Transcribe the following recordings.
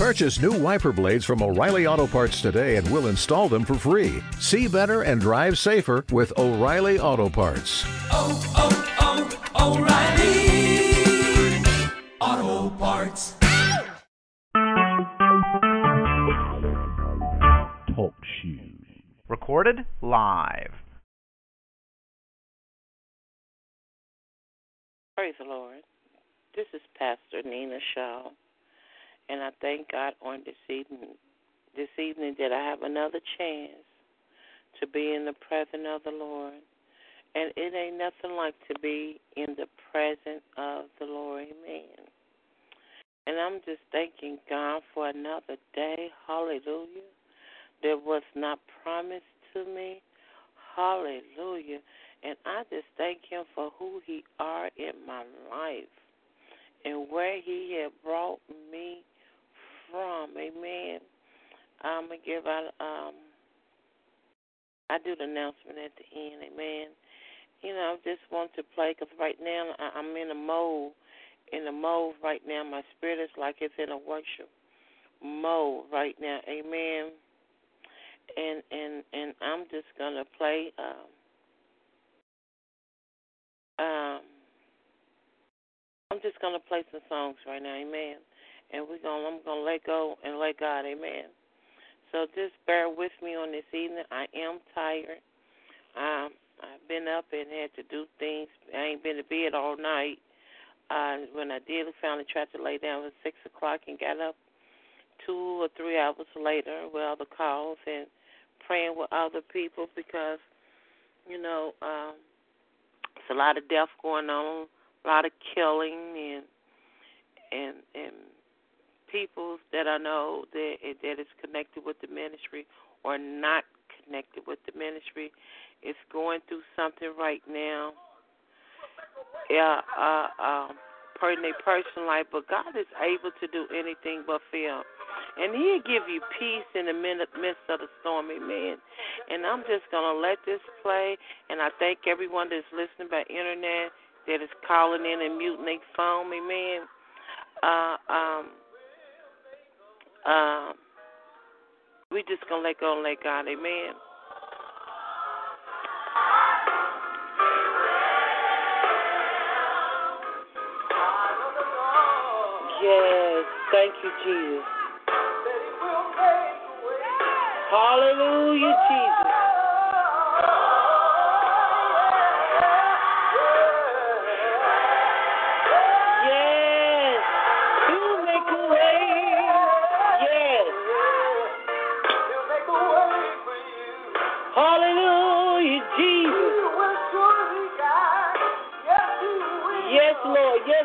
Purchase new wiper blades from O'Reilly Auto Parts today and we'll install them for free. See better and drive safer with O'Reilly Auto Parts. Oh, oh, oh, O'Reilly Auto Parts. Talk shoes. Recorded live. Praise the Lord. This is Pastor Nina Shaw, and I thank God on this evening, this evening that I have another chance to be in the presence of the Lord. And it ain't nothing like to be in the presence of the Lord. Amen. And I'm just thanking God for another day. Hallelujah. That was not promised to me. Hallelujah. And I just thank him for who he are in my life and where he had brought me from. Amen. I'm gonna give out um I do the announcement at the end, amen. You know, I just want to play because right now I'm in a mode, in a mode right now. My spirit is like it's in a worship mode right now, amen. And and and I'm just gonna play. Um, um, I'm just gonna play some songs right now, amen. And we're gonna I'm gonna let go and let God, amen. So just bear with me on this evening. I am tired. Um, I've been up and had to do things. I ain't been to bed all night. Uh, when I did, finally tried to lay down at six o'clock and got up two or three hours later with other calls and praying with other people because, you know, um, it's a lot of death going on, a lot of killing and and and people that I know that that is connected with the ministry or not connected with the ministry is going through something right now. Yeah, uh, um, in their personal life, but God is able to do anything but fail. And He'll give you peace in the midst of the storm, amen. And I'm just going to let this play, and I thank everyone that's listening by internet, that is calling in and muting their phone, amen. Uh, um, um, we just to let go and let God, amen. Yes, thank you, Jesus. Hallelujah, Jesus.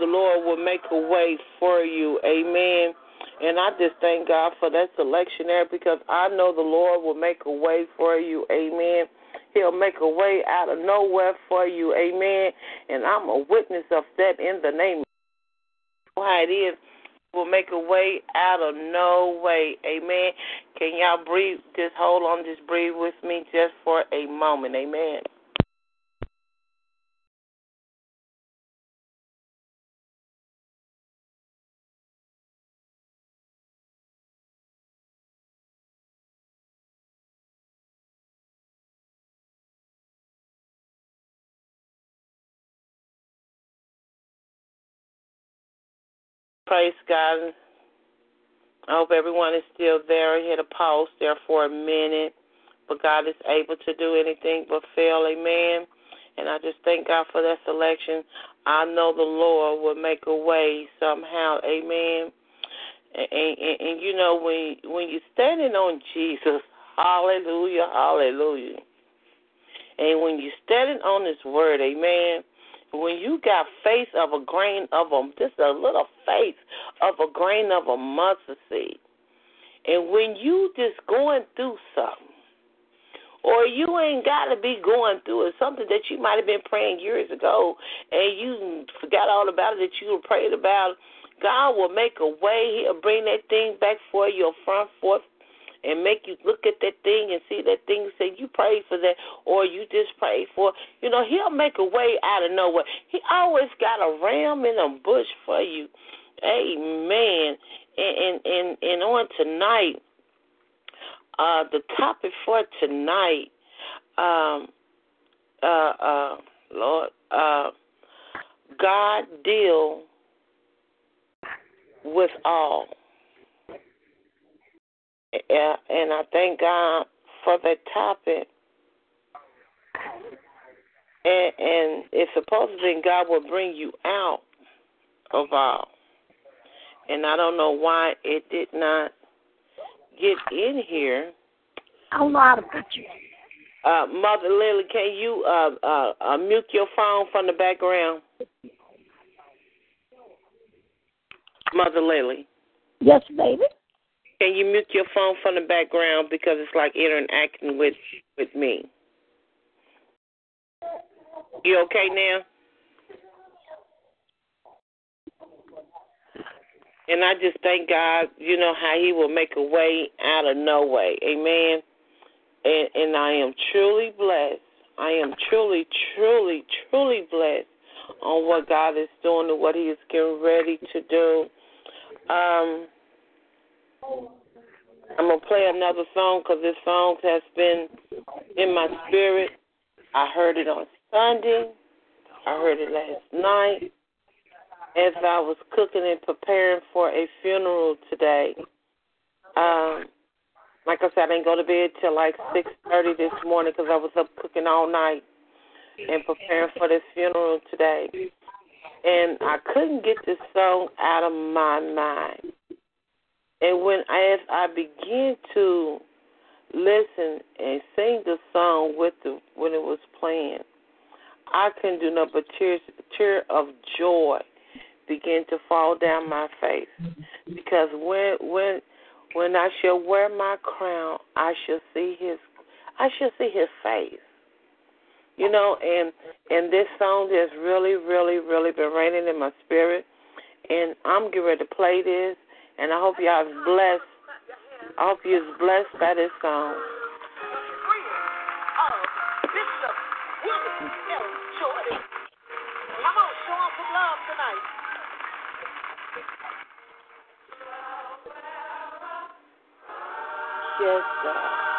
the Lord will make a way for you? Amen. And I just thank God for that selection there because I know the Lord will make a way for you. Amen. He'll make a way out of nowhere for you. Amen. And I'm a witness of that in the name of how it is. Will make a way out of no way. Amen. Can y'all breathe? Just hold on. Just breathe with me just for a moment. Amen. Praise God. I hope everyone is still there. I hit a pause there for a minute. But God is able to do anything but fail. Amen. And I just thank God for that selection. I know the Lord will make a way somehow. Amen. And, and, and you know when when you're standing on Jesus, Hallelujah, Hallelujah. And when you're standing on His Word, Amen. When you got faith of a grain of a just a little faith of a grain of a mustard seed, and when you just going through something, or you ain't got to be going through it, something that you might have been praying years ago and you forgot all about it that you were praying about. God will make a way. He'll bring that thing back for you, front forth, and make you look at that thing and see that thing and say you prayed for that or you just prayed for. You know, he'll make a way out of nowhere. He always got a ram in a bush for you. Amen. And and and, and on tonight, uh, the topic for tonight, um, uh, uh, Lord, uh, God deal with all. Yeah, and I thank God for the topic. And, and it's supposed to be God will bring you out of all. And I don't know why it did not get in here. I don't know how to put you. Uh, Mother Lily, can you uh, uh, uh, mute your phone from the background? Mother Lily. Yes, baby. Can you mute your phone from the background because it's like interacting with with me? You okay now? And I just thank God, you know, how He will make a way out of no way. Amen. And and I am truly blessed. I am truly, truly, truly blessed on what God is doing and what He is getting ready to do. Um, I'm gonna play another song because this song has been in my spirit. I heard it on Sunday. I heard it last night as I was cooking and preparing for a funeral today. Um, like I said, I didn't go to bed till like six thirty this morning because I was up cooking all night and preparing for this funeral today. And I couldn't get this song out of my mind. And when as I began to listen and sing the song with the when it was playing, I couldn't do nothing but tears tear of joy begin to fall down my face. Because when when when I shall wear my crown, I shall see his I shall see his face. You know, and and this song has really, really, really been raining in my spirit. And I'm getting ready to play this and I hope y'all is blessed. I hope you're blessed by this song. Bishop William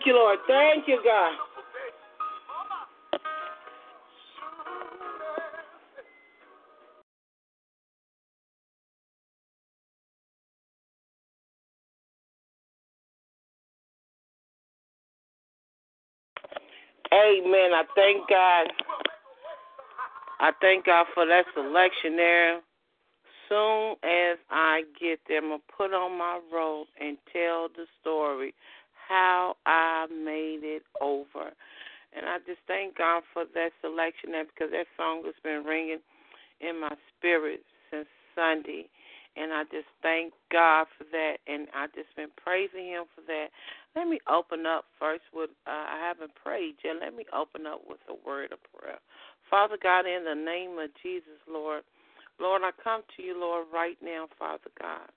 Thank you, Lord. Thank you, God. Amen. I thank God. I thank God for that selection there. Soon as I get there, I'm going to put on my robe and tell the story how I made it over. And I just thank God for because that song has been ringing in my spirit since Sunday. And I just thank God for that. And I just been praising Him for that. Let me open up first with, uh, I haven't prayed yet. Let me open up with a word of prayer. Father God, in the name of Jesus, Lord, Lord, I come to you, Lord, right now, Father God,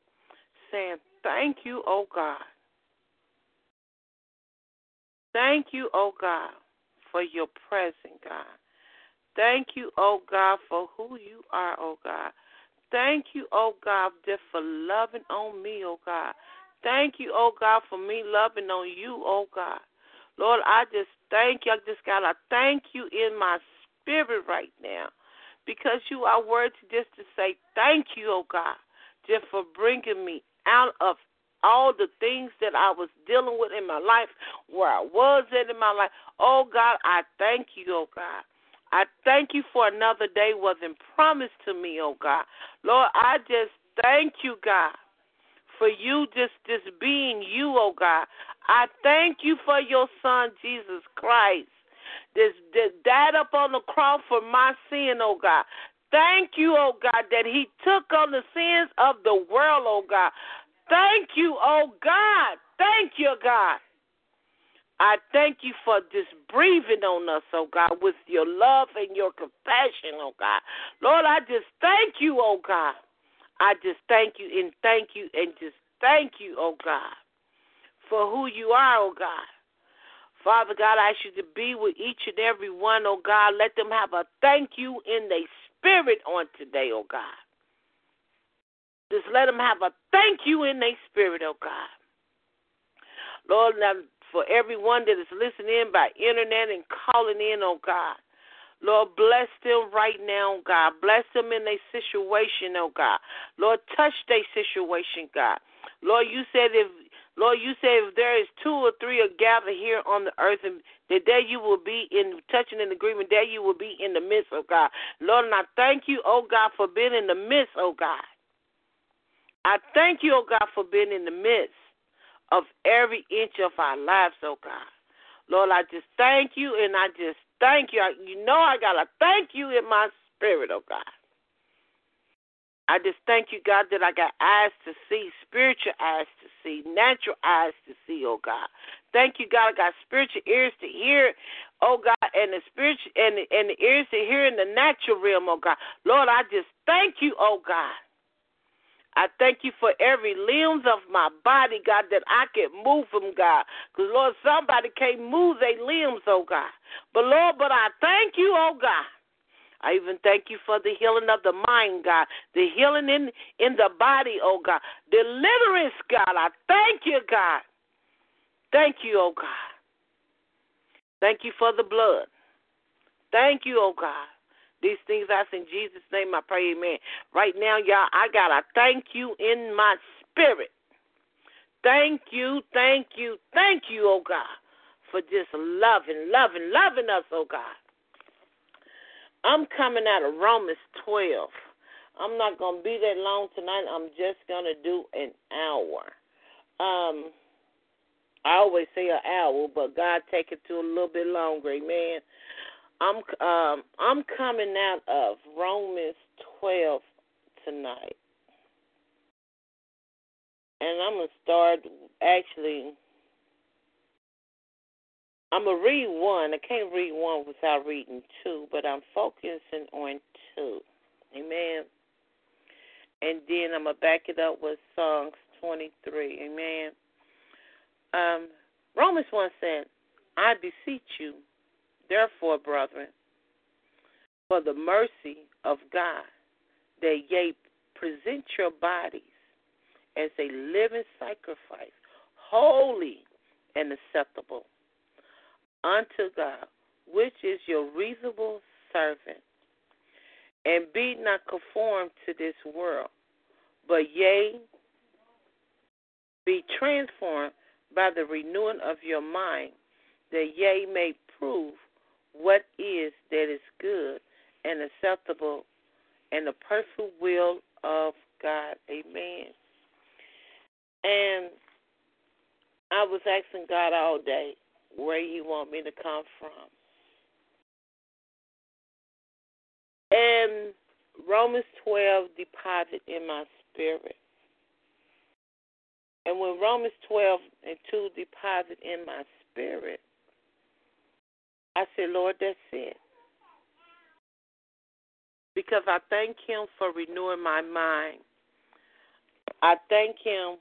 saying thank you, oh God. Thank you, oh God, for your presence, God. Thank you, oh God, for who you are, oh God. Thank you, oh God, just for loving on me, oh God. Thank you, oh God, for me loving on you, oh God. Lord, I just thank you. I just got to thank you in my spirit right now because you are worthy just to say thank you, oh God, just for bringing me out of all the things that I was dealing with in my life, where I was at in my life. Oh God, I thank you, oh God. I thank you for another day wasn't promised to me, oh God. Lord, I just thank you, God, for you just just being you, oh God. I thank you for your son Jesus Christ. This that died up on the cross for my sin, oh God. Thank you, oh God, that he took on the sins of the world, oh God. Thank you, oh God. Thank you, God. I thank you for just breathing on us, oh God, with your love and your compassion, oh God. Lord, I just thank you, oh God. I just thank you and thank you and just thank you, oh God, for who you are, oh God. Father God, I ask you to be with each and every one, oh God. Let them have a thank you in their spirit on today, oh God. Just let them have a thank you in their spirit, oh God. Lord, now for everyone that is listening by internet and calling in, oh God. Lord, bless them right now, oh God. Bless them in their situation, oh God. Lord, touch their situation, God. Lord, you said if Lord, you said if there is two or three are gathered here on the earth, and that there you will be in touching in agreement, there you will be in the midst, oh God. Lord, and I thank you, oh God, for being in the midst, oh God. I thank you, oh God, for being in the midst of every inch of our lives, oh God. Lord, I just thank you and I just thank you. You know I got to thank you in my spirit, oh God. I just thank you, God, that I got eyes to see, spiritual eyes to see, natural eyes to see, oh God. Thank you, God, I got spiritual ears to hear, oh God, and the spiritual and the, and the ears to hear in the natural realm, oh God. Lord, I just thank you, oh God. I thank you for every limbs of my body, God, that I can move them, God. Because, Lord, somebody can't move their limbs, oh God. But, Lord, but I thank you, oh God. I even thank you for the healing of the mind, God, the healing in in the body, oh God, deliverance, God. I thank you, God. Thank you, oh God. Thank you for the blood. Thank you, oh God. These things I in Jesus' name, I pray, amen. Right now, y'all, I got to thank you in my spirit. Thank you, thank you, thank you, oh God, for just loving, loving, loving us, oh God. I'm coming out of Romans 12. I'm not going to be that long tonight. I'm just going to do an hour. Um, I always say an hour, but God take it to a little bit longer. Amen. I'm um I'm coming out of Romans 12 tonight. And I'm going to start actually I'm to read one. I can't read one without reading two, but I'm focusing on two. Amen. And then I'm going to back it up with Psalms 23. Amen. Um, Romans 1 said, I beseech you, therefore, brethren, for the mercy of God, that ye present your bodies as a living sacrifice, holy and acceptable unto God, which is your reasonable servant. And be not conformed to this world, but yea, be transformed by the renewing of your mind, that ye may prove what is that is good and acceptable and the perfect will of God. Amen. And I was asking God all day where He want me to come from. And Romans 12 deposited in my spirit. And when Romans 12 and 2 deposit in my spirit, I said, Lord, that's it. because I thank Him for renewing my mind. I thank Him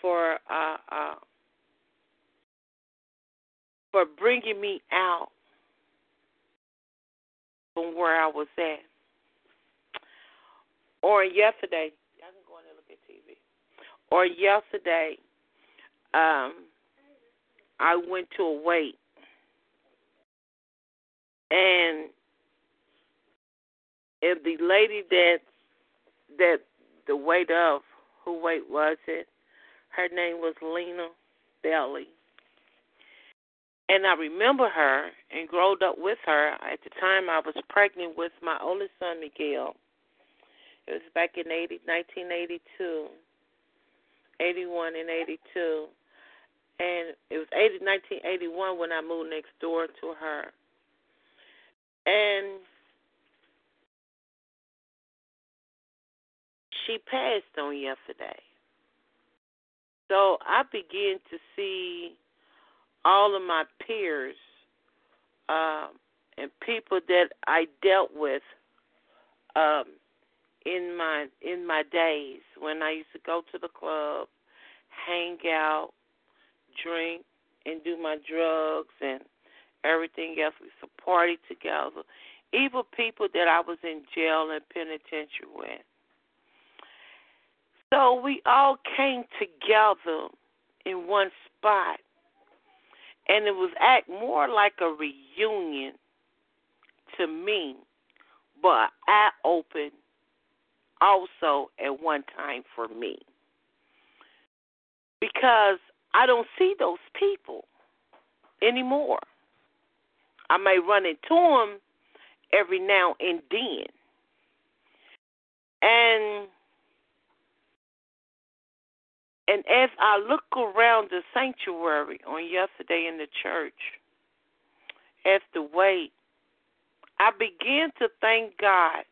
for uh, uh, for bringing me out from where I was at. Or yesterday, I can go and look at TV. Or yesterday, um, I went to a wake, and if the lady that that the wait of who wait was it? Her name was Lena Belly. And I remember her and growed up with her. At the time, I was pregnant with my oldest son, Miguel. It was back in 80, 1982, 81 and 82. And it was 80, 1981 when I moved next door to her. And she passed on yesterday. So I began to see all of my peers um, and people that I dealt with um, in my in my days when I used to go to the club, hang out, drink, and do my drugs and everything else. We party together. Even people that I was in jail and penitentiary with. So we all came together in one spot and it was act more like a reunion to me, but I opened also at one time for me because I don't see those people anymore. I may run into him every now and then, and and as I look around the sanctuary on yesterday in the church, as the wait, I began to thank God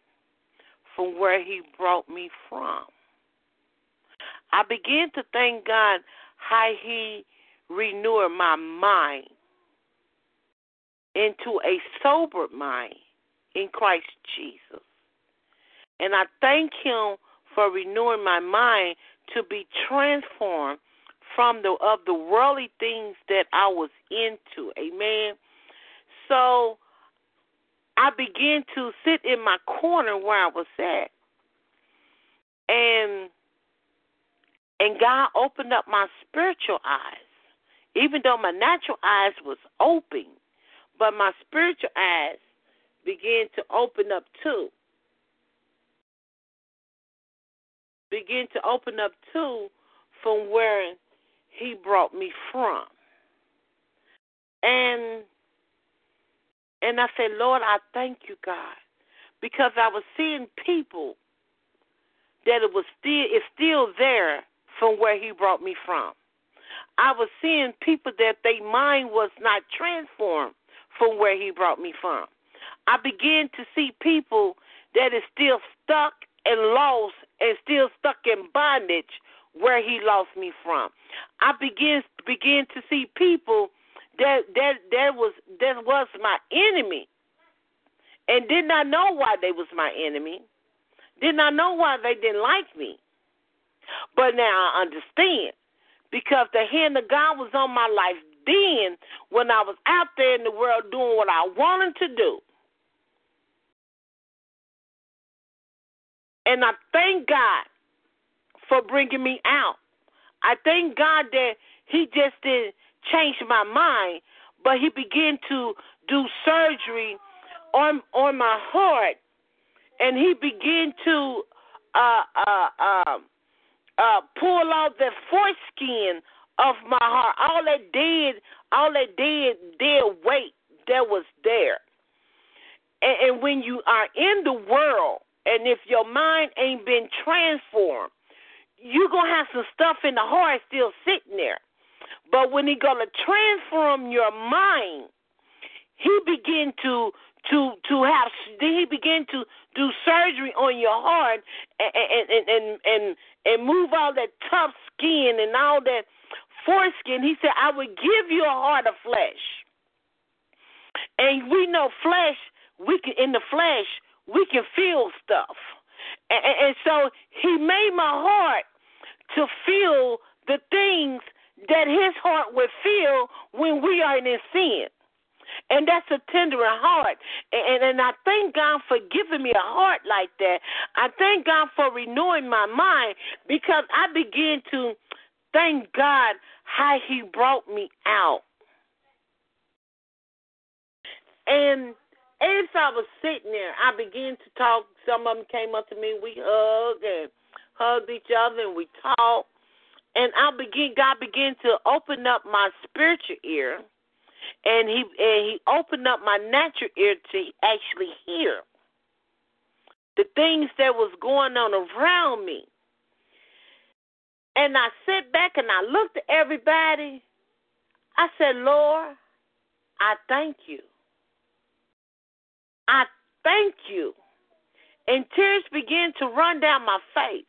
from where He brought me from. I began to thank God how He renewed my mind into a sober mind in Christ Jesus. And I thank Him for renewing my mind to be transformed from the of the worldly things that I was into. Amen. So I began to sit in my corner where I was at. And and God opened up my spiritual eyes. Even though my natural eyes was open, but my spiritual eyes began to open up too. begin to open up too from where he brought me from. And and I said, Lord, I thank you, God, because I was seeing people that it was still it's still there from where he brought me from. I was seeing people that their mind was not transformed from where he brought me from. I begin to see people that is still stuck and lost and still stuck in bondage where he lost me from. I begin begin to see people that that that was that was my enemy and did not know why they was my enemy. Did not know why they didn't like me. But now I understand because the hand of God was on my life then when I was out there in the world doing what I wanted to do. And I thank God for bringing me out. I thank God that He just didn't change my mind, but He began to do surgery on on my heart, and He began to uh, uh, uh, uh, pull out the foreskin of my heart. All that did, all that dead, dead weight that was there. And, and when you are in the world, and if your mind ain't been transformed, you're going to have some stuff in the heart still sitting there. But when he going to transform your mind, he begin to to to have he begin to do surgery on your heart and and and and and move all that tough skin and all that foreskin. He said, "I will give you a heart of flesh." And we know flesh. We can in the flesh we can feel stuff. And, and so he made my heart to feel the things that his heart would feel when we are in sin. And that's a tender heart. And, and I thank God for giving me a heart like that. I thank God for renewing my mind because I begin to thank God how He brought me out. And as I was sitting there, I began to talk. Some of them came up to me. We hugged and hugged each other and we talked. And I begin God began to open up my spiritual ear and he and he opened up my natural ear to actually hear the things that was going on around me. And I sat back and I looked at everybody. I said, Lord, I thank you. I thank you. And tears began to run down my face.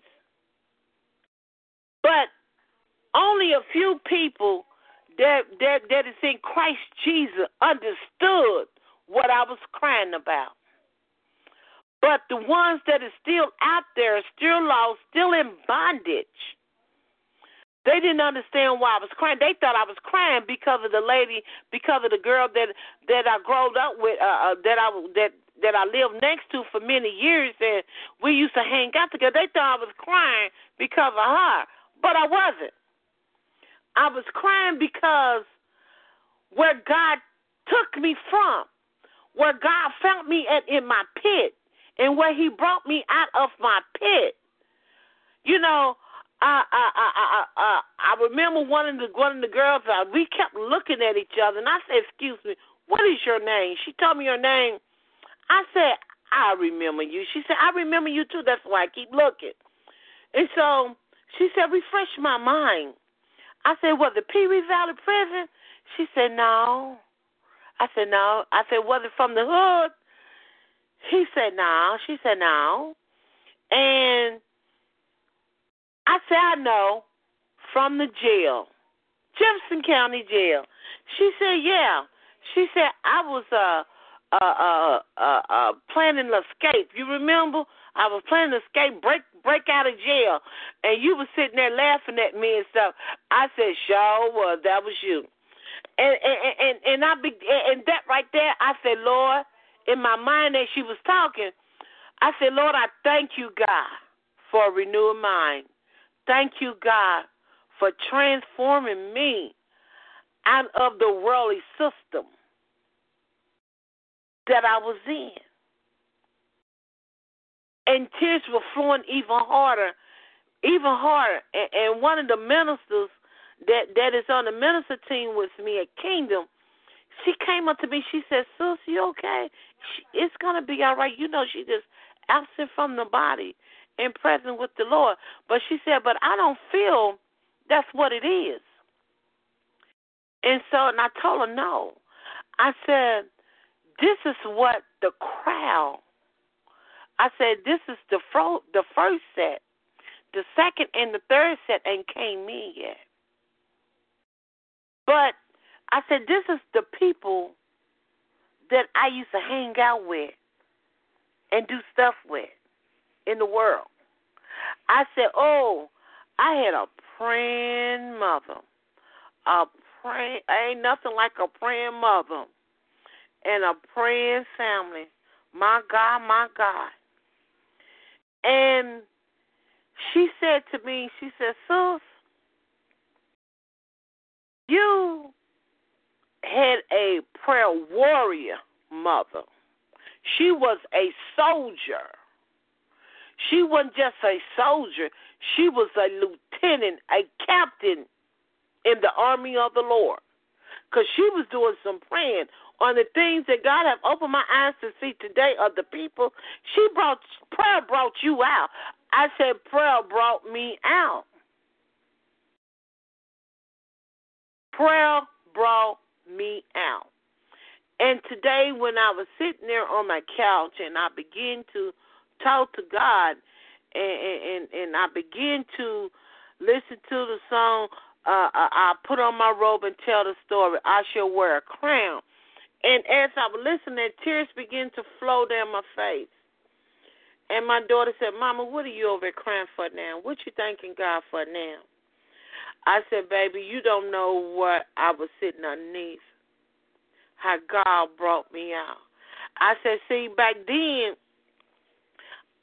But only a few people that that that is in Christ Jesus understood what I was crying about. But the ones that are still out there, still lost, still in bondage, they didn't understand why I was crying. They thought I was crying because of the lady, because of the girl that that I growed up with, uh, uh, that I that that I lived next to for many years, and we used to hang out together. They thought I was crying because of her, but I wasn't. I was crying because where God took me from, where God found me at in my pit, and where He brought me out of my pit. You know, I I I I I, remember one of the one of the girls. Uh, we kept looking at each other, and I said, "Excuse me, what is your name?" She told me her name. I said, "I remember you." She said, "I remember you too. That's why I keep looking." And so she said, "Refresh my mind." I said, "Was it Pewee Valley Prison?" She said, "No." I said, "No." I said, "Was it from the hood?" He said, "No." She said, "No." And I said, "I know from the jail, Jefferson County Jail." She said, "Yeah." She said, "I was uh uh uh uh, uh planning to escape. You remember?" I was planning to escape, break break out of jail, and you were sitting there laughing at me and stuff. I said, "Sure was. That was you." And and and, and I be and that right there, I said, "Lord," in my mind as she was talking, I said, "Lord, I thank you, God, for a renewed mind. Thank you, God, for transforming me out of the worldly system that I was in." and tears were flowing even harder, even harder. And, one of the ministers that that is on the minister team with me at Kingdom, she came up to me. She said, "Sis, you okay? It's gonna be all right. You know, she just absent from the body and present with the Lord." But she said, "But I don't feel that's what it is." And so, and I told her no. I said, "This is what the crowd I said, this is the fro- the first set. The second and the third set ain't came in yet. But I said, this is the people that I used to hang out with and do stuff with in the world. I said, oh, I had a praying mother. A praying, ain't nothing like a praying mother and a praying family. My God, my God. And she said to me, she said, Sus, you had a prayer warrior mother. She was a soldier. She wasn't just a soldier, she was a lieutenant, a captain in the army of the Lord. Because she was doing some praying on the things that God have opened my eyes to see today of the people. She brought prayer brought you out. I said prayer brought me out. Prayer brought me out. And today when I was sitting there on my couch and I began to talk to God and and, and I begin to listen to the song uh, I put on my robe and tell the story. I shall wear a crown. And as I was listening, tears began to flow down my face. And my daughter said, Mama, what are you over crying for now? What you thanking God for now? I said, Baby, you don't know what I was sitting underneath. How God brought me out. I said, see, back then,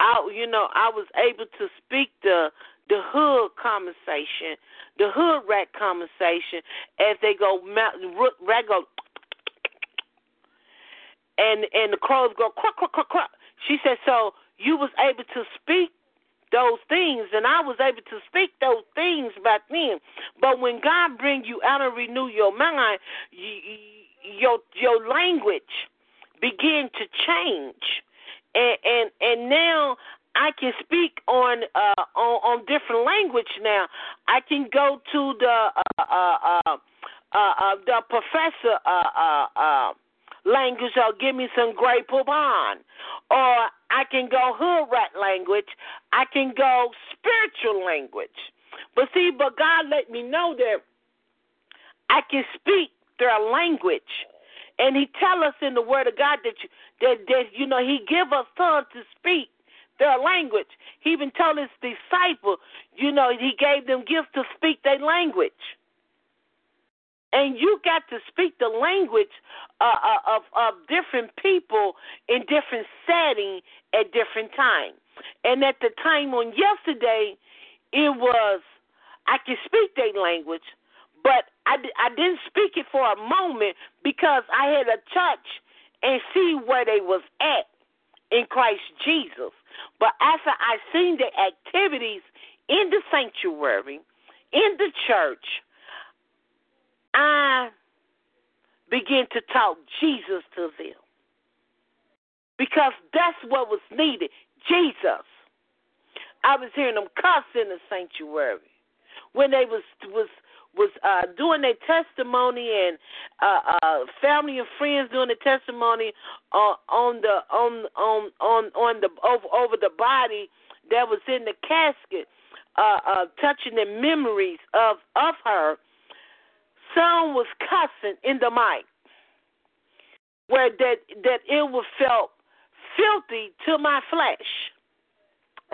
I, you know, I was able to speak the the hood conversation, the hood rat conversation, as they go, rat go, and and the crows go quack quack quack quack. She said, so you was able to speak those things, and I was able to speak those things back then. But when God bring you out and renew your mind, your your language begin to change, and and and now I can speak on uh on, on different language now. I can go to the uh uh uh, uh, uh the professor uh uh uh language or give me some Grey Poupon. Or I can go hood rat language. I can go spiritual language. But see, but God let me know that I can speak their language. And he tell us in the word of God that you, that, that you know he give us tongue to speak their language. He even told his disciple, you know, he gave them gifts to speak their language and you got to speak the language uh, uh, of of different people in different setting at different times. And at the time on yesterday, it was I could speak their language, but I I didn't speak it for a moment because I had to touch and see where they was at in Christ Jesus. But after I seen the activities in the sanctuary, in the church, I began to talk Jesus to them. Because that's what was needed. Jesus. I was hearing them cuss in the sanctuary when they was was was uh doing their testimony and uh uh family and friends doing the testimony uh, on the on on on on the over over the body that was in the casket uh uh touching the memories of of her some was cussing in the mic, where that that it was felt filthy to my flesh.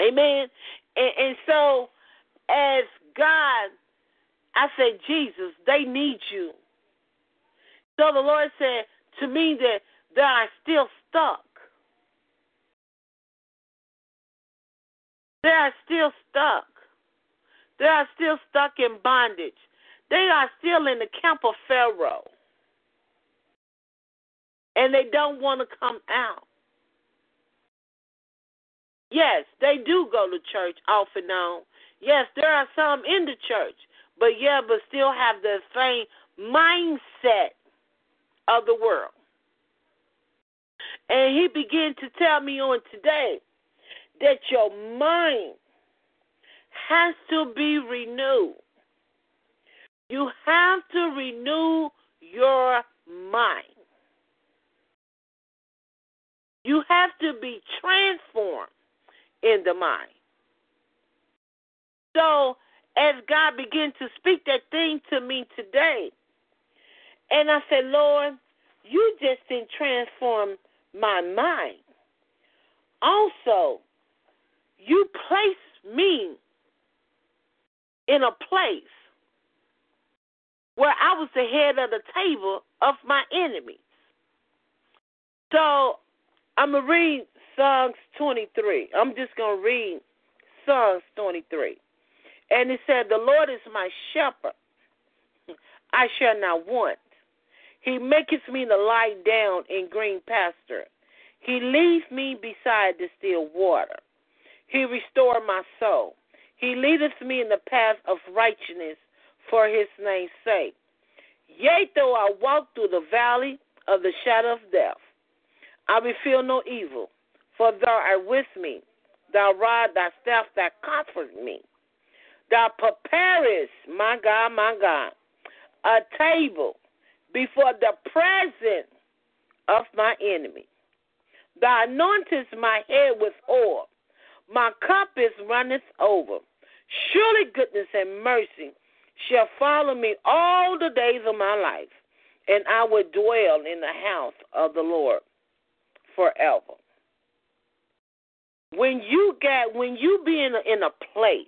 Amen. And, and so, as God, I said, Jesus, they need you. So the Lord said to me that they are still stuck. They are still stuck. They are still stuck in bondage. They are still in the camp of Pharaoh. And they don't want to come out. Yes, they do go to church off and on. Yes, there are some in the church, but yeah, but still have the same mindset of the world. And he began to tell me on today that your mind has to be renewed. You have to renew your mind. You have to be transformed in the mind. So, as God began to speak that thing to me today, and I said, Lord, you just didn't transform my mind. Also, you placed me in a place where I was the head of the table of my enemies. So I'm going to read Psalms 23. I'm just going to read Psalms 23. And he said, The Lord is my shepherd. I shall not want. He maketh me to lie down in green pasture. He leads me beside the still water. He restore my soul. He leadeth me in the path of righteousness for his name's sake. Yea, though I walk through the valley of the shadow of death, I will feel no evil, for thou art with me. Thy rod, thy staff, that comfort me. Thou preparest, my God, my God, a table before the presence of my enemy. Thou anointest my head with oil. My cup is runneth over. Surely goodness and mercy shall follow me all the days of my life, and I will dwell in the house of the Lord forever. when you got when you be in a, in a place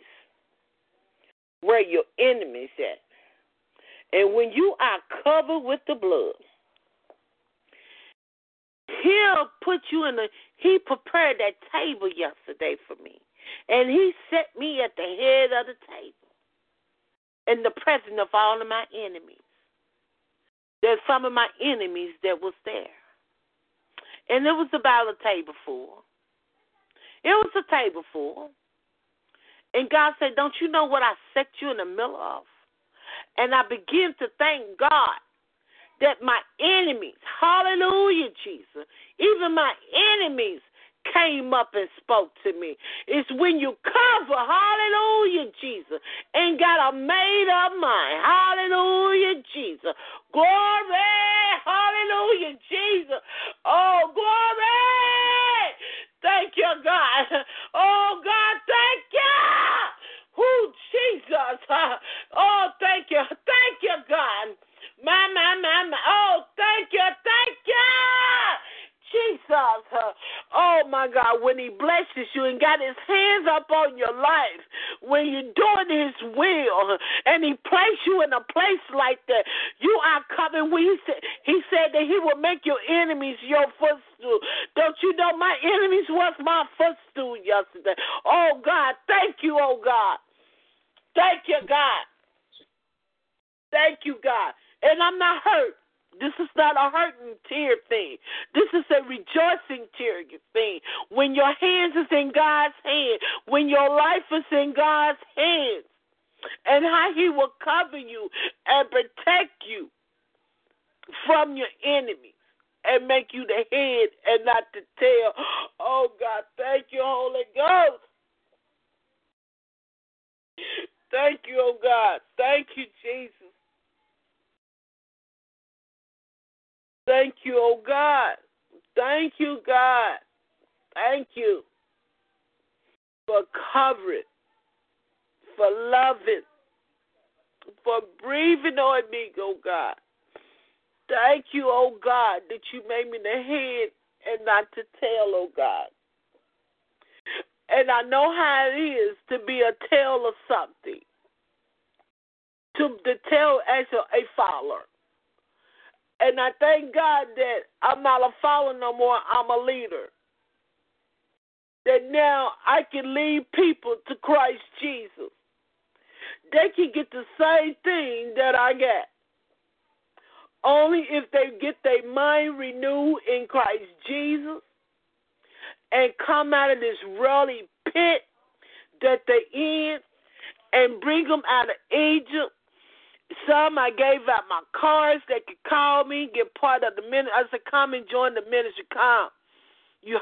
where your enemies at, and when you are covered with the blood, He'll put you in a. He prepared that table yesterday for me, and He set me at the head of the table, in the presence of all of my enemies. There's some of my enemies that was there, and it was about a table full. It was a table full. And God said, Don't you know what I set you in the middle of? And I begin to thank God that my enemies, hallelujah, Jesus, even my enemies came up and spoke to me. It's when you cover, hallelujah, Jesus, and got a made up mind, hallelujah, Jesus. Glory, hallelujah, Jesus. Oh, glory.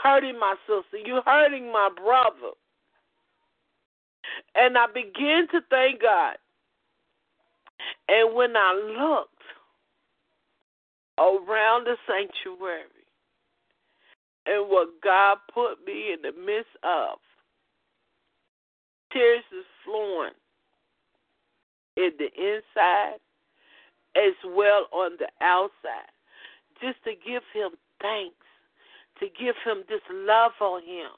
Hurting my sister. You're hurting my brother. And I began to thank God. And when I looked around the sanctuary and what God put me in the midst of, tears is flowing in the inside as well on the outside. Just to give him thanks, to give him this love on him.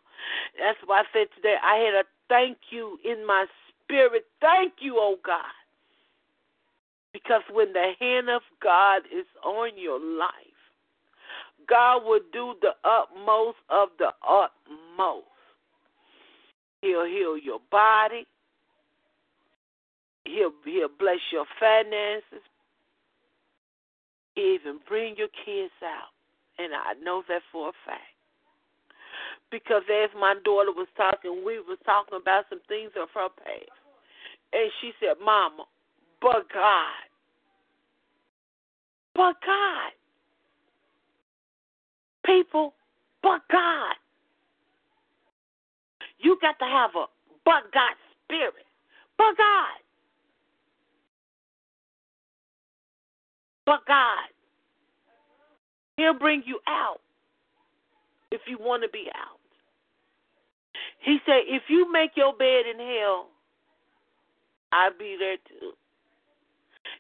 That's why I said today I had a thank you in my spirit. Thank you, oh God. Because when the hand of God is on your life, God will do the utmost of the utmost. He'll heal your body. He'll he'll bless your finances. He'll even bring your kids out. And I know that for a fact. Because as my daughter was talking, we was talking about some things of her past. And she said, Mama, but God. But God. People, but God. You got to have a but God spirit. But God. but God. He'll bring you out if you want to be out. He said, if you make your bed in hell, I'll be there too.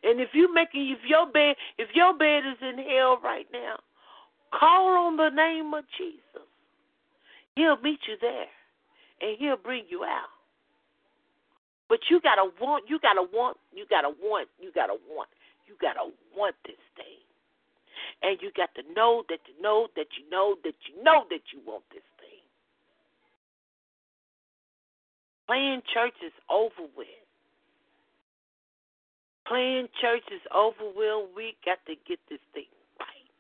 And if you make if your bed if your bed is in hell right now, call on the name of Jesus. He'll meet you there. and He'll bring you out. But you gotta want, you gotta want, you gotta want, you gotta want, you gotta want this thing. And you got to know that you know that you know that you know that you want this thing. Playing church is over with. Playing church is over with. We got to get this thing right.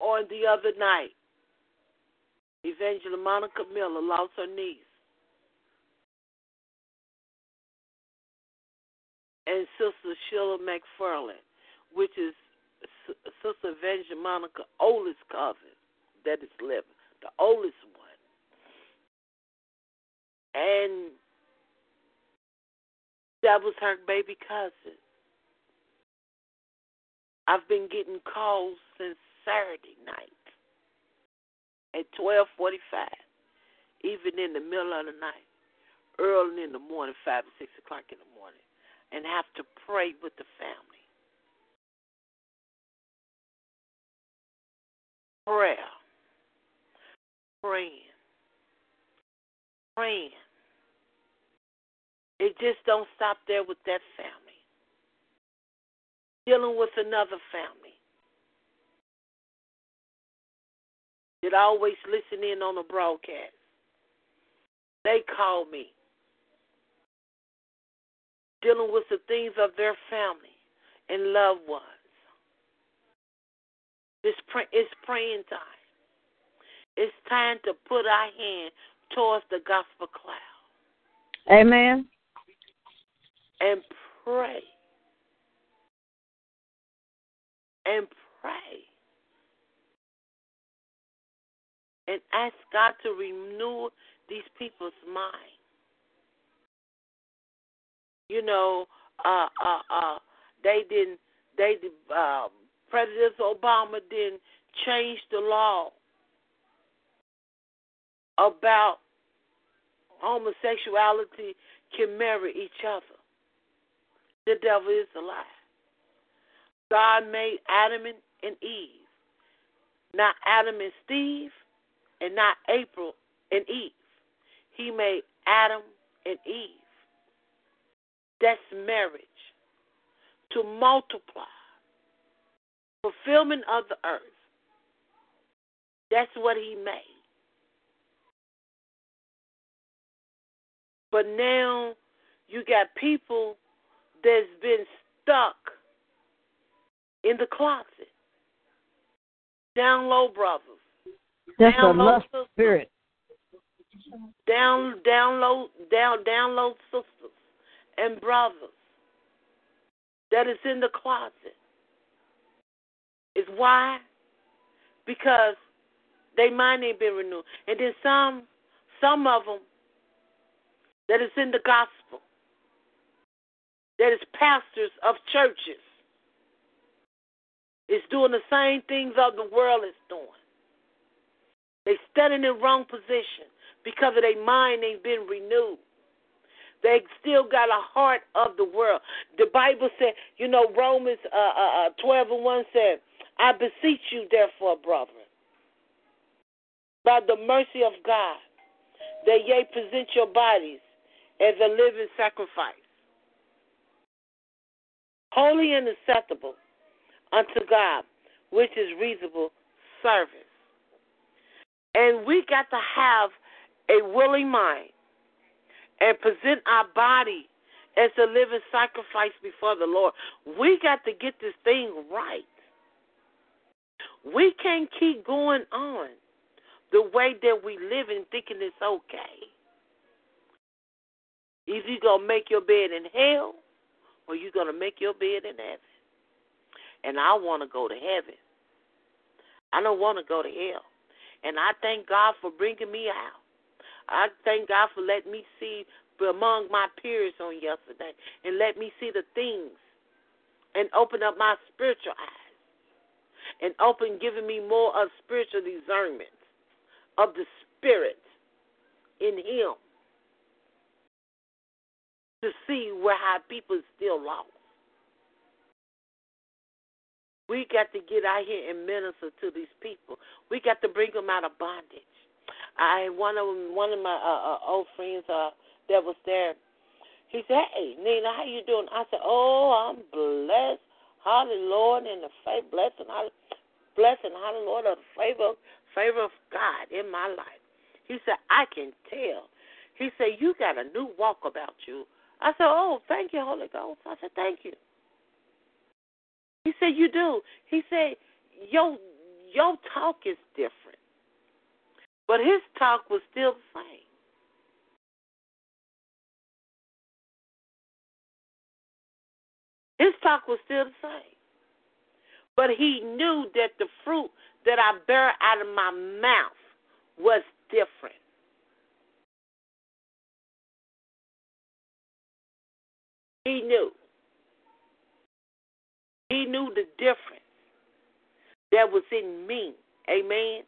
On the other night, Evangelist Monica Miller lost her niece. And Sister Sheila McFarland, which is Sister Evangelist Monica's oldest cousin that is living, the oldest one. And that was her baby cousin. I've been getting calls since Saturday night at 12:45, even in the middle of the night, early in the morning, five or six o'clock in the morning, and have to pray with the family. Prayer, praying, praying. It just don't stop there with that family. Dealing with another family that always listen in on the broadcast. They call me, dealing with the things of their family and loved ones. It's, pray, it's praying time. It's time to put our hand towards the gospel cloud. Amen. And pray. And pray. and ask God to renew these people's mind. You know, uh, uh, uh, they didn't. They uh, President Obama didn't change the law about homosexuality can marry each other. The devil is a lie. God made Adam and Eve, not Adam and Steve, and not April and Eve. He made Adam and Eve. That's marriage. To multiply. Fulfillment of the earth. That's what he made. But now you got people that's been stuck in the closet. Down low, brothers. That's a Download lust spirit. Down, download, down, download sisters and brothers that is in the closet. Is why? Because they mind ain't been renewed, and then some, some of them that is in the gospel, that is pastors of churches, is doing the same things of the world is doing. They standing in the wrong position because of their mind ain't been renewed. They still got a heart of the world. The Bible said, you know, Romans uh, uh, 12 and 1 said, I beseech you, therefore, brethren, by the mercy of God, that ye present your bodies as a living sacrifice, holy and acceptable unto God, which is reasonable service. And we got to have a willing mind and present our body as a living sacrifice before the Lord. We got to get this thing right. We can't keep going on the way that we live and thinking it's okay. Either you're going to make your bed in hell or you're going to make your bed in heaven. And I want to go to heaven. I don't want to go to hell. And I thank God for bringing me out. I thank God for letting me see among my peers on yesterday and let me see the things and open up my spiritual eyes and open giving me more of spiritual discernment of the spirit in him to see where how people still lost. We got to get out here and minister to these people. We got to bring them out of bondage. I one of one of my uh, uh, old friends uh, that was there. He said, "Hey, Nina, how you doing?" I said, "Oh, I'm blessed, Hallelujah, Lord, in the faith, blessing, blessing, Hallelujah, Lord, of the favor, favor of God in my life." He said, "I can tell." He said, "You got a new walk about you." I said, "Oh, thank you, Holy Ghost." I said, "Thank you." He said, "You do." He said, "Your your talk is different." But his talk was still the same. His talk was still the same. But he knew that the fruit that I bear out of my mouth was different. He knew. He knew the difference that was in me. Amen.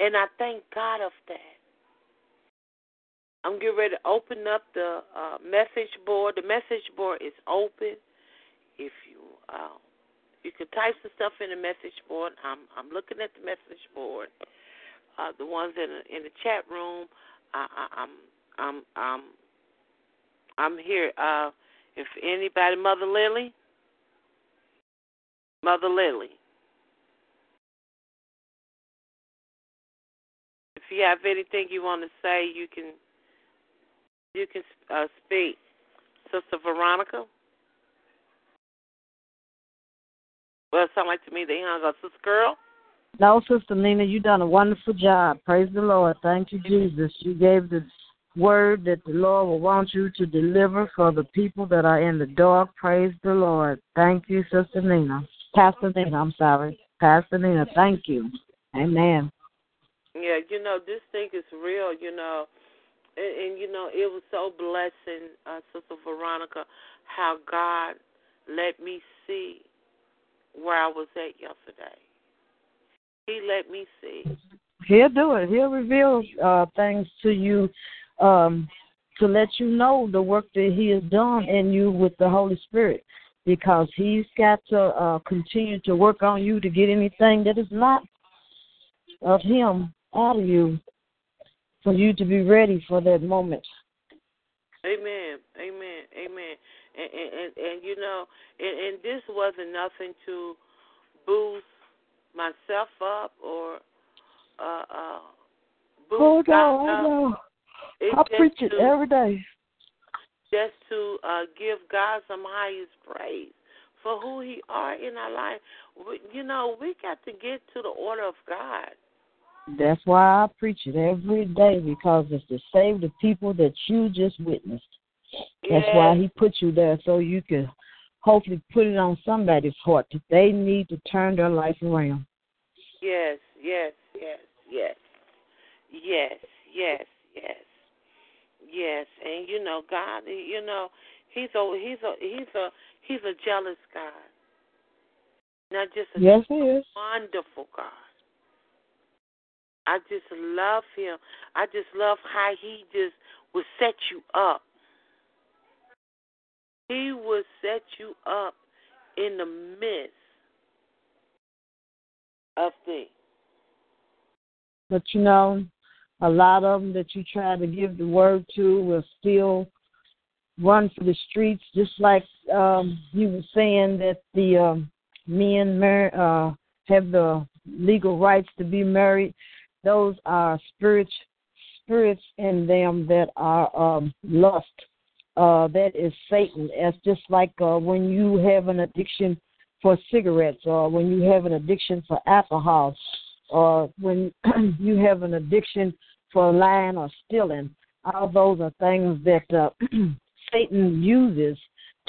And I thank God of that. I'm getting ready to open up the uh, message board. The message board is open. If you uh, you can type some stuff in the message board. I'm I'm looking at the message board. Uh, the ones in in the chat room. I, I, I'm I'm I'm I'm here. Uh, if anybody, Mother Lily, Mother Lily. You have anything you want to say, you can you can uh, speak, Sister Veronica. Well, it sounds like to me they hung up. Sister Girl. No, Sister Nina, you done a wonderful job. Praise the Lord. Thank you, Jesus. You gave the word that the Lord will want you to deliver for the people that are in the dark. Praise the Lord. Thank you, Sister Nina. Pastor Nina, I'm sorry. Pastor Nina, thank you. Amen. Yeah, you know, this thing is real, you know. And, and you know, it was so blessing, uh, Sister Veronica, how God let me see where I was at yesterday. He let me see. He'll do it. He'll reveal uh, things to you um, to let you know the work that He has done in you with the Holy Spirit, because He's got to uh, continue to work on you to get anything that is not of Him out of you, for you to be ready for that moment. Amen. Amen. Amen. And and, and, and you know, and, and this wasn't nothing to boost myself up or uh uh boost Oh, God no, I up. I preach it to, every day. just to uh give God some highest praise for who He are in our life. We, you know, we got to get to the order of God. That's why I preach it every day because it's to save the people that you just witnessed. That's why he put you there so you can hopefully put it on somebody's heart that they need to turn their life around. Yes, yes, yes, yes, yes, yes, yes, yes. And you know, God, you know, He's a He's a He's a He's a jealous God, not just a Yes, he is. wonderful God. I just love Him. I just love how He just will set you up. He will set you up in the midst of things. But you know, a lot of them that you try to give the word to will still run for the streets, just like um, you were saying that the um, men mar- uh, have the legal rights to be married. Those are spirits, spirits in them that are um, lust. Uh, that is Satan. It's just like uh, when you have an addiction for cigarettes, or when you have an addiction for alcohol, or when you have an addiction for lying or stealing. All those are things that uh, Satan uses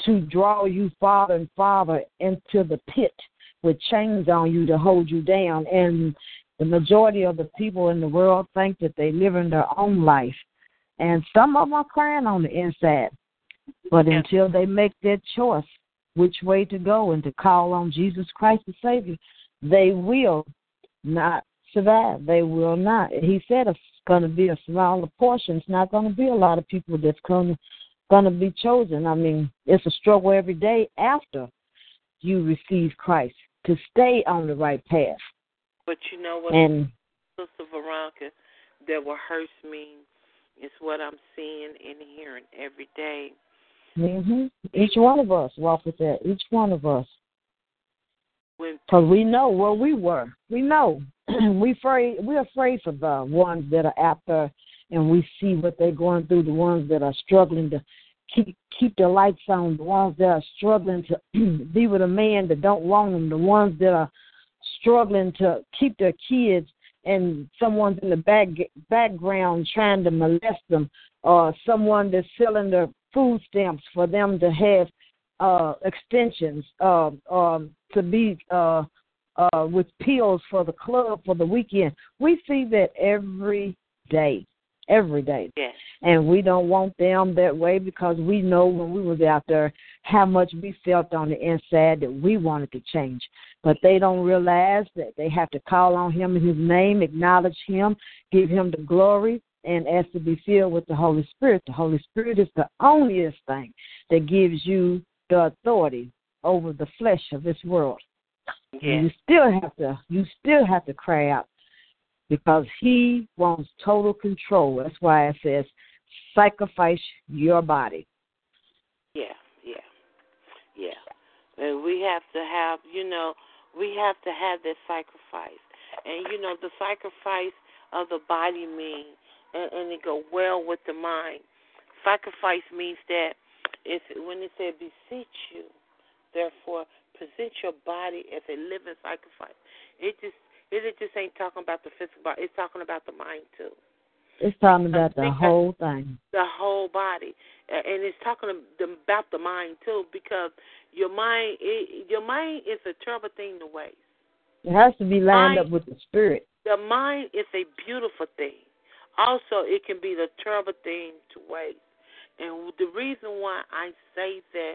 to draw you farther and farther into the pit with chains on you to hold you down. And the majority of the people in the world think that they live in their own life. And some of them are crying on the inside. But until they make that choice, which way to go and to call on Jesus Christ the Savior, they will not survive. They will not. He said it's going to be a smaller portion. It's not going to be a lot of people that's going to going to be chosen. I mean, it's a struggle every day after you receive Christ. to stay on the right path. But you know what, And Sister Veronica, that what hurts me is what I'm seeing and hearing every day. hmm each one of us walk with that. Each one of us. Because we know where we were. We know. we afraid we're afraid for the ones that are out there and we see what they're going through, the ones that are struggling to keep keep their lights on, the ones that are struggling to be with a man that don't want them, the ones that are struggling to keep their kids and someone's in the back background trying to molest them or someone that's selling their food stamps for them to have uh extensions uh um to be uh uh with pills for the club for the weekend. We see that every day. Every day. yes, And we don't want them that way because we know when we was out there how much we felt on the inside that we wanted to change. But they don't realize that they have to call on him in his name, acknowledge him, give him the glory, and ask to be filled with the Holy Spirit. The Holy Spirit is the onlyest thing that gives you the authority over the flesh of this world. Yes, you still have to you still have to cry out because he wants total control. That's why it says sacrifice your body. yeah, yeah, yeah. And we have to have, you know, we have to have that sacrifice. And you know, the sacrifice of the body means, and, and it go well with the mind. Sacrifice means that if when it said beseech you, therefore present your body as a living sacrifice. It just it just ain't talking about the physical body. It's talking about the mind too. It's talking about the whole thing. the whole body, and it's talking about the mind too, because your mind, it, your mind is a terrible thing to waste. It has to be lined Mind- up with the spirit. The mind is a beautiful thing. Also, it can be the terrible thing to waste. And the reason why I say that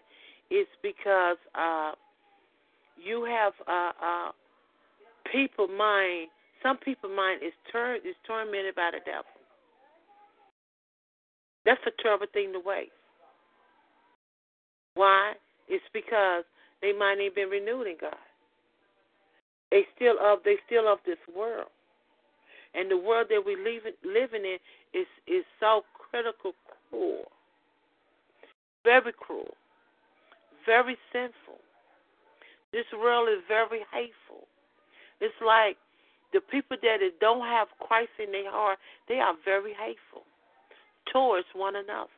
is because uh, you have uh, uh, people mind. Some people mind is tur- is tormented by the devil. That's a terrible thing to waste. Why? It's because they mind ain't been renewed in God. They still of they still of this world, and the world that we live living in is is so critical, cruel, very cruel, very sinful. This world is very hateful. It's like the people that don't have Christ in their heart, they are very hateful towards one another.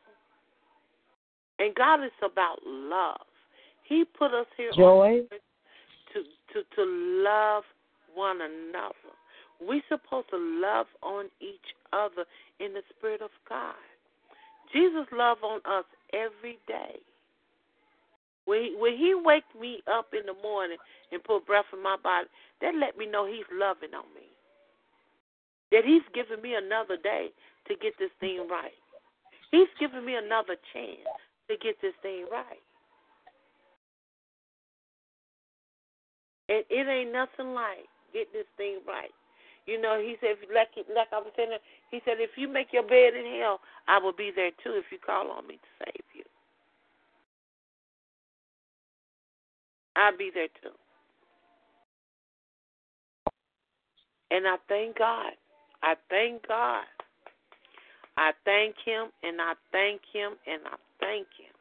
And God is about love. He put us here on Joy. to to to love one another. We're supposed to love on each other in the spirit of God. Jesus loved on us every day. When he, when he wake me up in the morning and put breath in my body, that let me know he's loving on me. That he's giving me another day to get this thing right. He's giving me another chance to get this thing right. And it ain't nothing like get this thing right. You know, he said, like like I was saying, he said, if you make your bed in hell, I will be there too if you call on me to save I'll be there too. And I thank God. I thank God. I thank Him and I thank Him and I thank Him.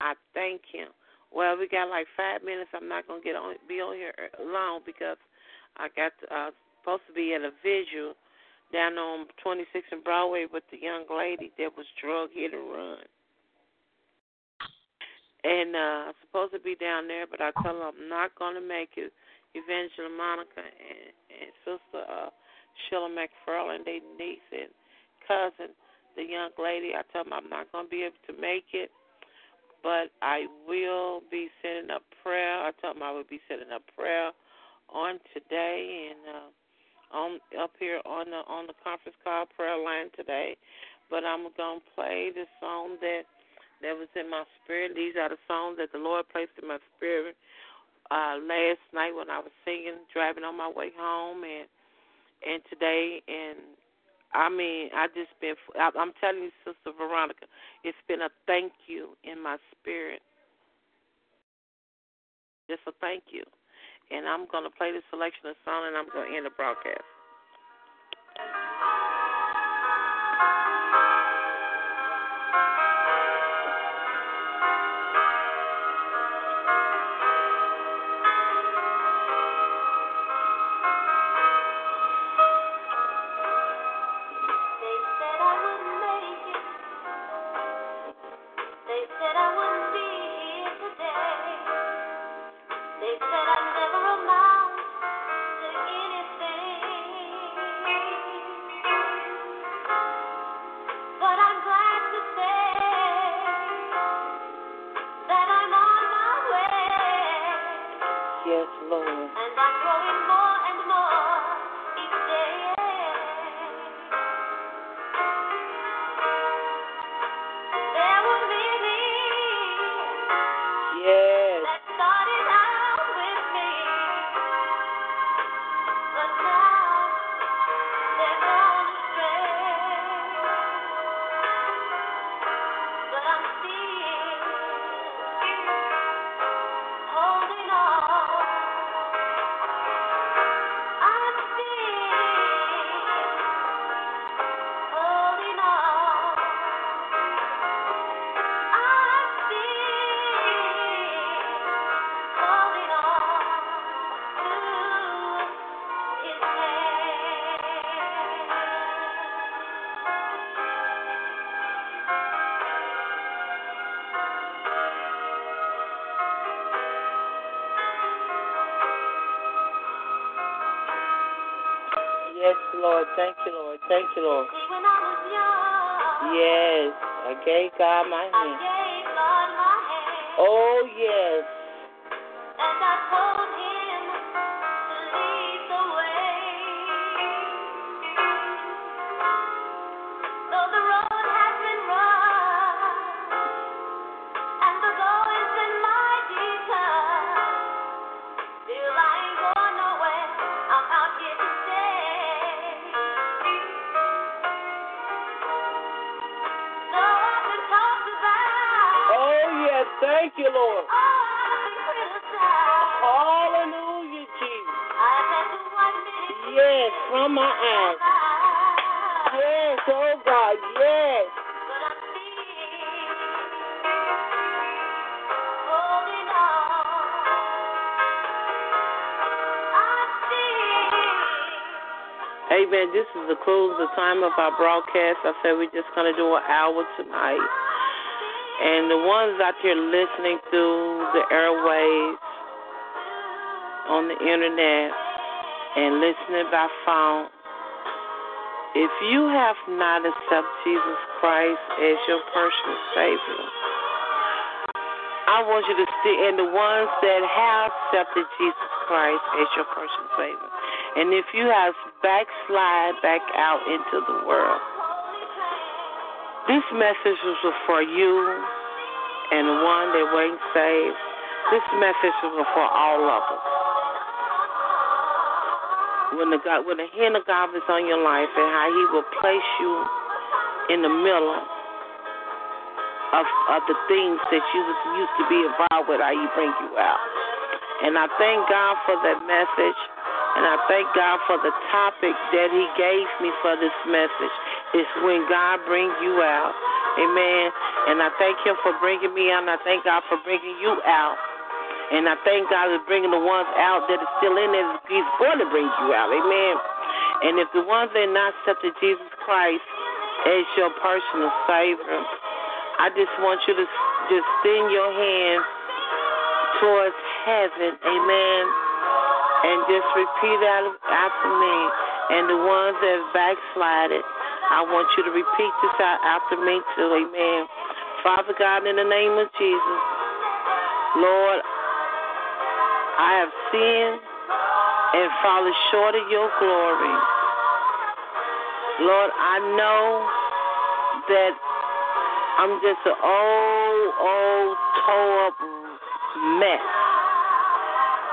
I thank Him. Well, we got like five minutes. I'm not gonna get on be on here long because I got uh, supposed to be at a visual down on 26 and Broadway with the young lady that was drug hit and run. And uh I'm supposed to be down there, but I tell her I'm not gonna make it. Evangelist Monica and, and Sister uh, Sheila McFarland, they niece and cousin, the young lady. I tell them I'm not gonna be able to make it, but I will be sending up prayer. I told them I would be sending up prayer on today and uh, on up here on the on the conference call prayer line today. But I'm gonna play the song that that was in my spirit. These are the songs that the Lord placed in my spirit uh last night when I was singing, driving on my way home, and and today, and I mean, I just been. I'm telling you, Sister Veronica, it's been a thank you in my spirit. Just a thank you, And I'm to play this selection of song and I'm to end the broadcast. Thank you, Lord. Thank you, Lord. See, when I was young, Yes. I gave God my I hand. gave God my hand, Oh, yes. and I told Him Thank you, Lord. oh, I've been criticized. Hallelujah, Jesus. I've had to wipe many Yes, from my eyes. Yes, oh God, yes. But I'm still holding on. I'm still Amen. This is the close the time of our broadcast. I said we're just gonna do an hour tonight. And the ones out there listening through the airwaves, on the internet, and listening by phone, if you have not accepted Jesus Christ as your personal Savior, I want you to stay and the ones that have accepted Jesus Christ as your personal Savior. And if you have backslide back out into the world, this message was for you and the one that wasn't saved. This message was for all of us. When the God, when the hand of God is on your life and how He will place you in the middle of of the things that you was used to be involved with, how He bring you out. And I thank God for that message, and I thank God for the topic that He gave me for this message. It's when God brings you out. Amen. And I thank Him for bringing me out, and I thank God for bringing you out. And I thank God for bringing the ones out that are still in there. He's going to bring you out. Amen. And if the ones that are not accepted Jesus Christ as your personal Savior, I just want you to just extend your hand towards heaven. Amen. And just repeat out after me. And the ones that backslided, I want you to repeat this out after me too. Amen. Father God, in the name of Jesus, Lord, I have sinned and fallen short of your glory. Lord, I know that I'm just an old, old, tore up mess.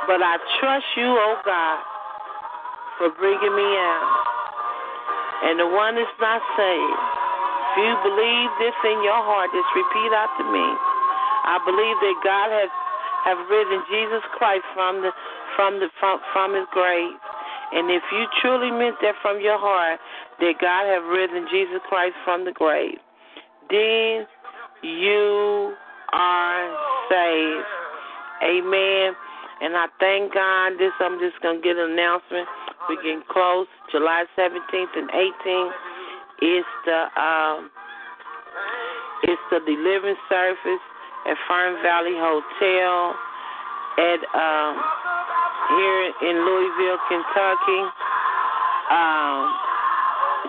But I trust you, oh God, for bringing me out. And the one that's not saved, if you believe this in your heart, just repeat after me. I believe that God has have risen Jesus Christ from the from the from from his grave. And if you truly meant that from your heart that God have risen Jesus Christ from the grave, then you are saved. Amen. And I thank God. This I'm just gonna get an announcement. We're getting close. July 17th and 18th is the um, it's the deliverance service at Fern Valley Hotel at um, here in Louisville, Kentucky. Um,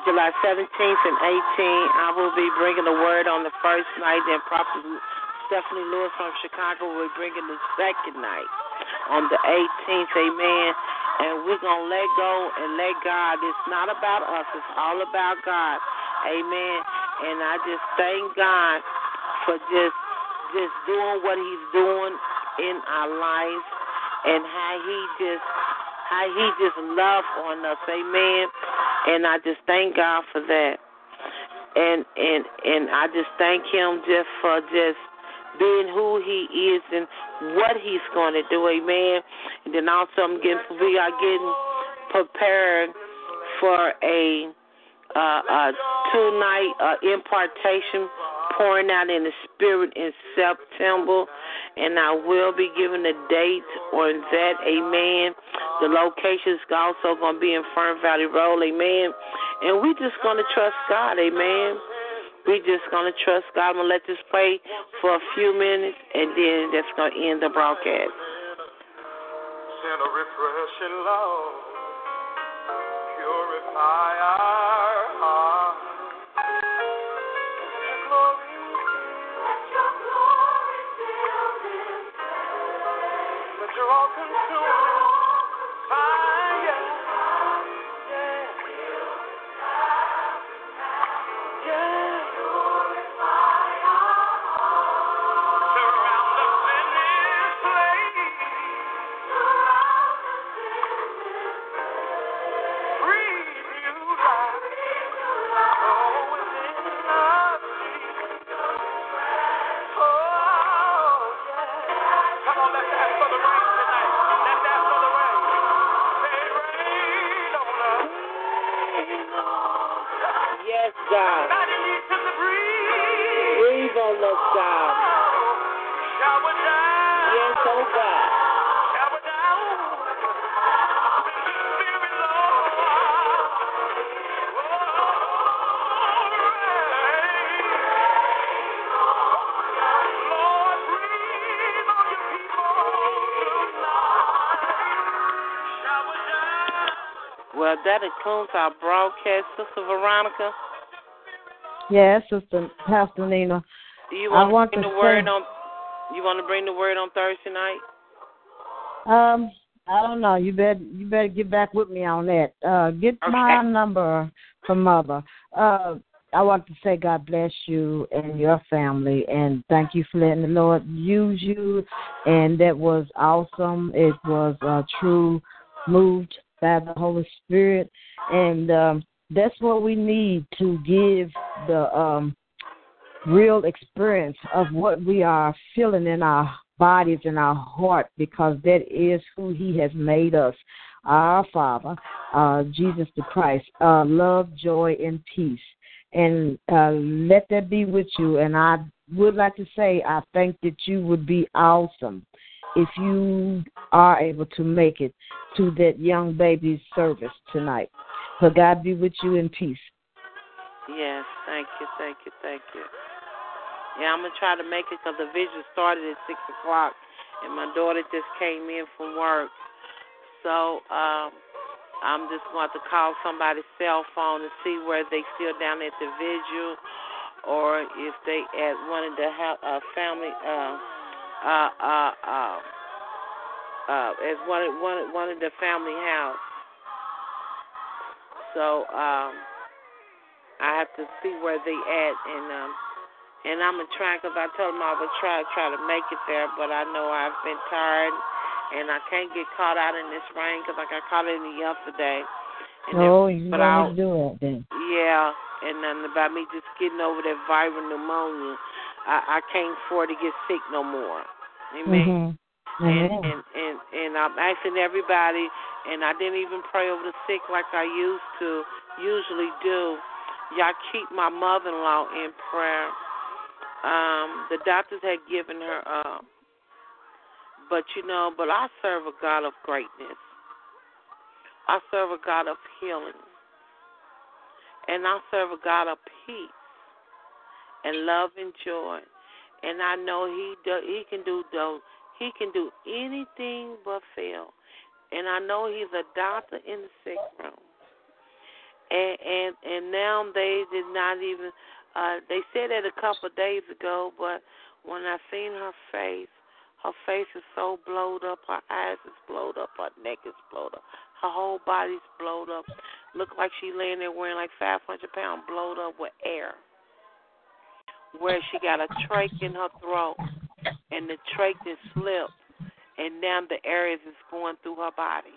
July 17th and 18th, I will be bringing the word on the first night. Then Prophet Stephanie Lewis from Chicago will be bringing the second night on the 18th. Amen. And we're going to let go and let God. It's not about us, it's all about God. Amen. And I just thank God for just just doing what he's doing in our lives and how he just how he just love on us. Amen. And I just thank God for that. And and and I just thank him just for just being who he is and what he's going to do. Amen. And then also I'm getting we are getting prepared for a uh, uh, two night uh, impartation pouring out in the spirit in September, and I will be giving a date on that. Amen. The location is also going to be in Fern Valley Road. Amen. And we just going to trust God. Amen. We just going to trust God. I'm going to let this play for a few minutes, and then that's going to end the broadcast. Send a refreshing love, purify our. Glory, all-consuming God. Somebody needs to breathe. Breathe on us, God. Shower down. Yes, oh God. Shower down. Spirit, Lord. Oh, Lord, breathe on your people tonight. Shower down. Well, that concludes our broadcast, Sister Veronica. Yes, Sister Pastor Nina. Do you I want, want to bring to the word say- on? You want to bring the word on Thursday night? Um, I don't know. You better you better get back with me on that. Uh, get Okay. my number from mother. Uh, I want to say God bless you and your family, and thank you for letting the Lord use you. And that was awesome. It was uh, true, moved by the Holy Spirit, and um, that's what we need to give the um, real experience of what we are feeling in our bodies and our heart because that is who he has made us. Our father uh jesus the christ uh love joy and peace. And uh let that be with you. And i would like to say i think that you would be awesome if you are able to make it to that young baby's service tonight. So god be with you in peace Yes, thank you, thank you, thank you. Yeah, I'm gonna try to make it because the vision started at six o'clock, and my daughter just came in from work. So um, I'm just going to call somebody's cell phone to see where they still down at the vigil, or if they at one of the ha- uh, family uh, uh, uh, uh, uh, as one one one of the family house. So um, I have to see where they at, and um, and I'm gonna try because I told them I would try try to make it there, but I know I've been tired, and I can't get caught out in this rain because I got caught in it yesterday. And no then- you but I'll, do that then yeah, and then about me just getting over that viral pneumonia, I, I can't afford to get sick no more. Amen. mhm And, Amen. and and and I'm asking everybody, and I didn't even pray over the sick like I used to usually do. Y'all keep my mother-in-law in prayer. Um, the doctors had given her up, but you know, but I serve a God of greatness. I serve a God of healing, and I serve a God of peace and love and joy. And I know He do, He can do those. He can do anything but fail. And I know He's a doctor in the sick room. And and and now they did not even. Uh, they said that a couple of days ago, but when I seen her face, her face is so blowed up. Her eyes is blowed up. Her neck is blowed up. Her whole body's blowed up. Look like she laying there wearing like 500 pounds blowed up with air. Where she got a trach in her throat, and the trach is slipped, and now the air is going through her body.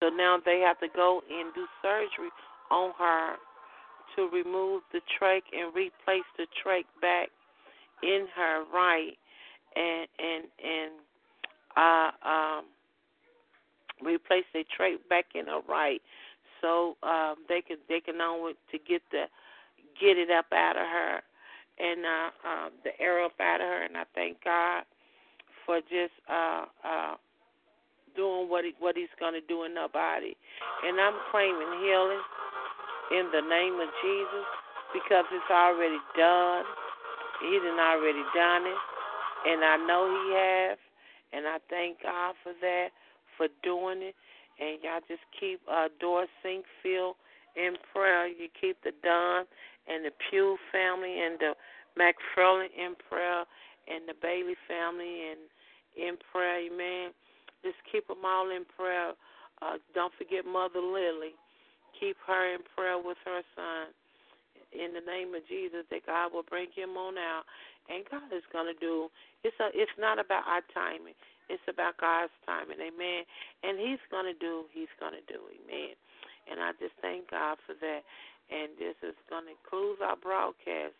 So now they have to go and do surgery on her to remove the trach and replace the trach back in her right and and and uh um replace the trach back in her right. So um they can they can know to get the get it up out of her and uh um the air up out of her. And I thank God for just uh uh doing what he what he's gonna do in her body. And I'm claiming healing in the name of Jesus because it's already done. He done already done it. And I know he has. And I thank God for that, for doing it. And y'all just keep uh Doris Sinkfield in prayer. You keep the Don and the Pugh family and the McFarland in prayer and the Bailey family and in prayer, amen. Just keep them all in prayer. Uh, don't forget Mother Lily. Keep her in prayer with her son. In the name of Jesus, that God will bring him on out, and God is gonna do. It's a. It's not about our timing. It's about God's timing, amen. And He's gonna do. He's gonna do, amen. And I just thank God for that. And this is gonna close our broadcast.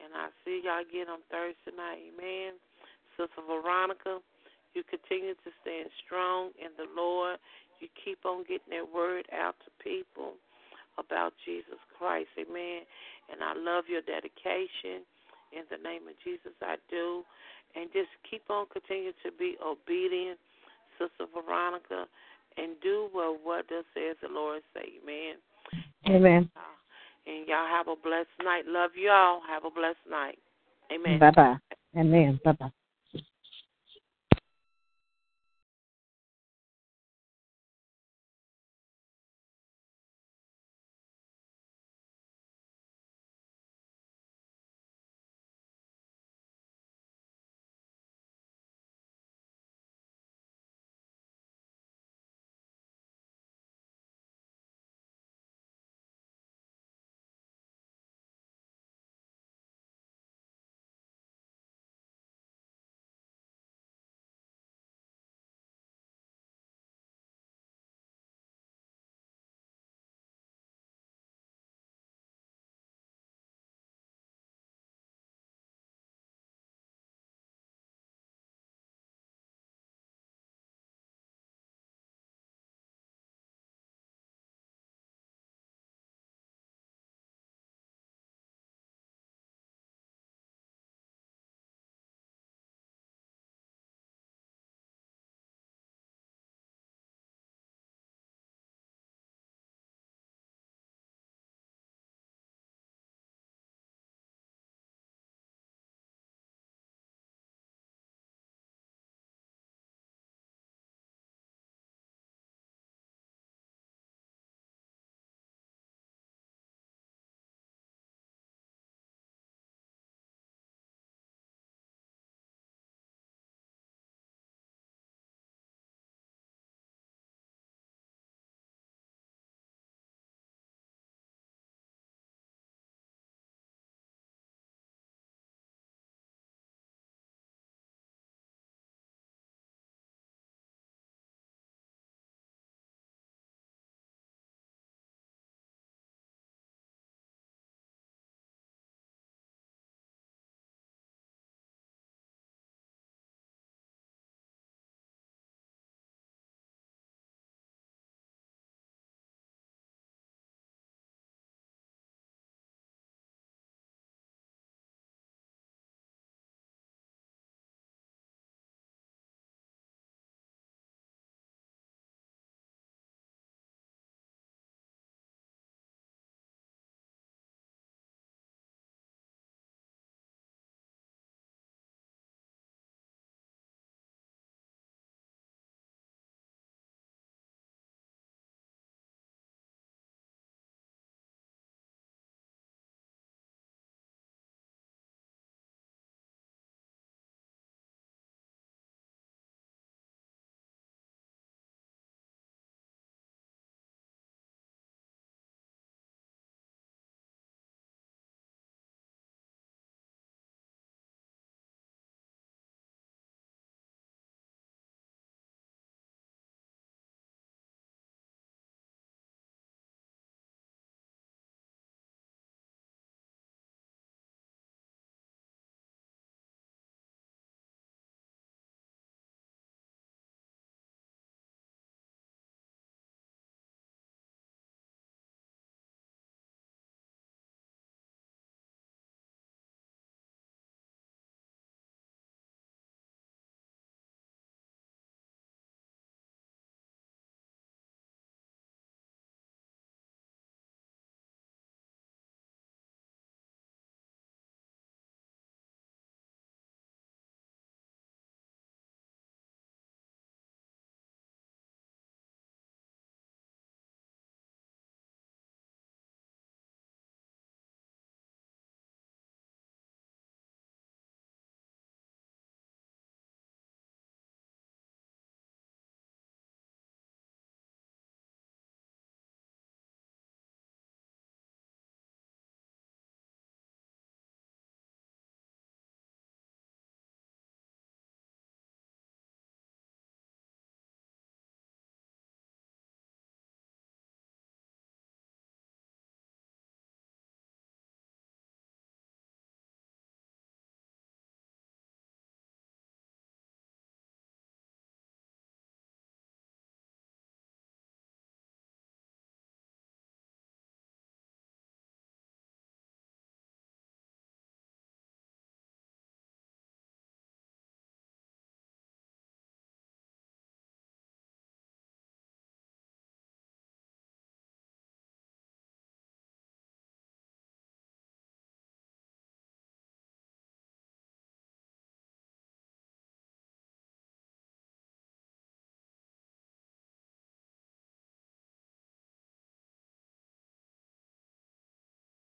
And I see y'all again on Thursday night, amen. Sister Veronica, you continue to stand strong in the Lord. You keep on getting that word out to people about Jesus Christ. Amen. And I love your dedication. In the name of Jesus, I do. And just keep on continuing to be obedient, Sister Veronica, and do what what does says the Lord say. Amen. Amen. And y'all have a blessed night. Love y'all. Have a blessed night. Amen. Bye bye. Amen. Bye bye.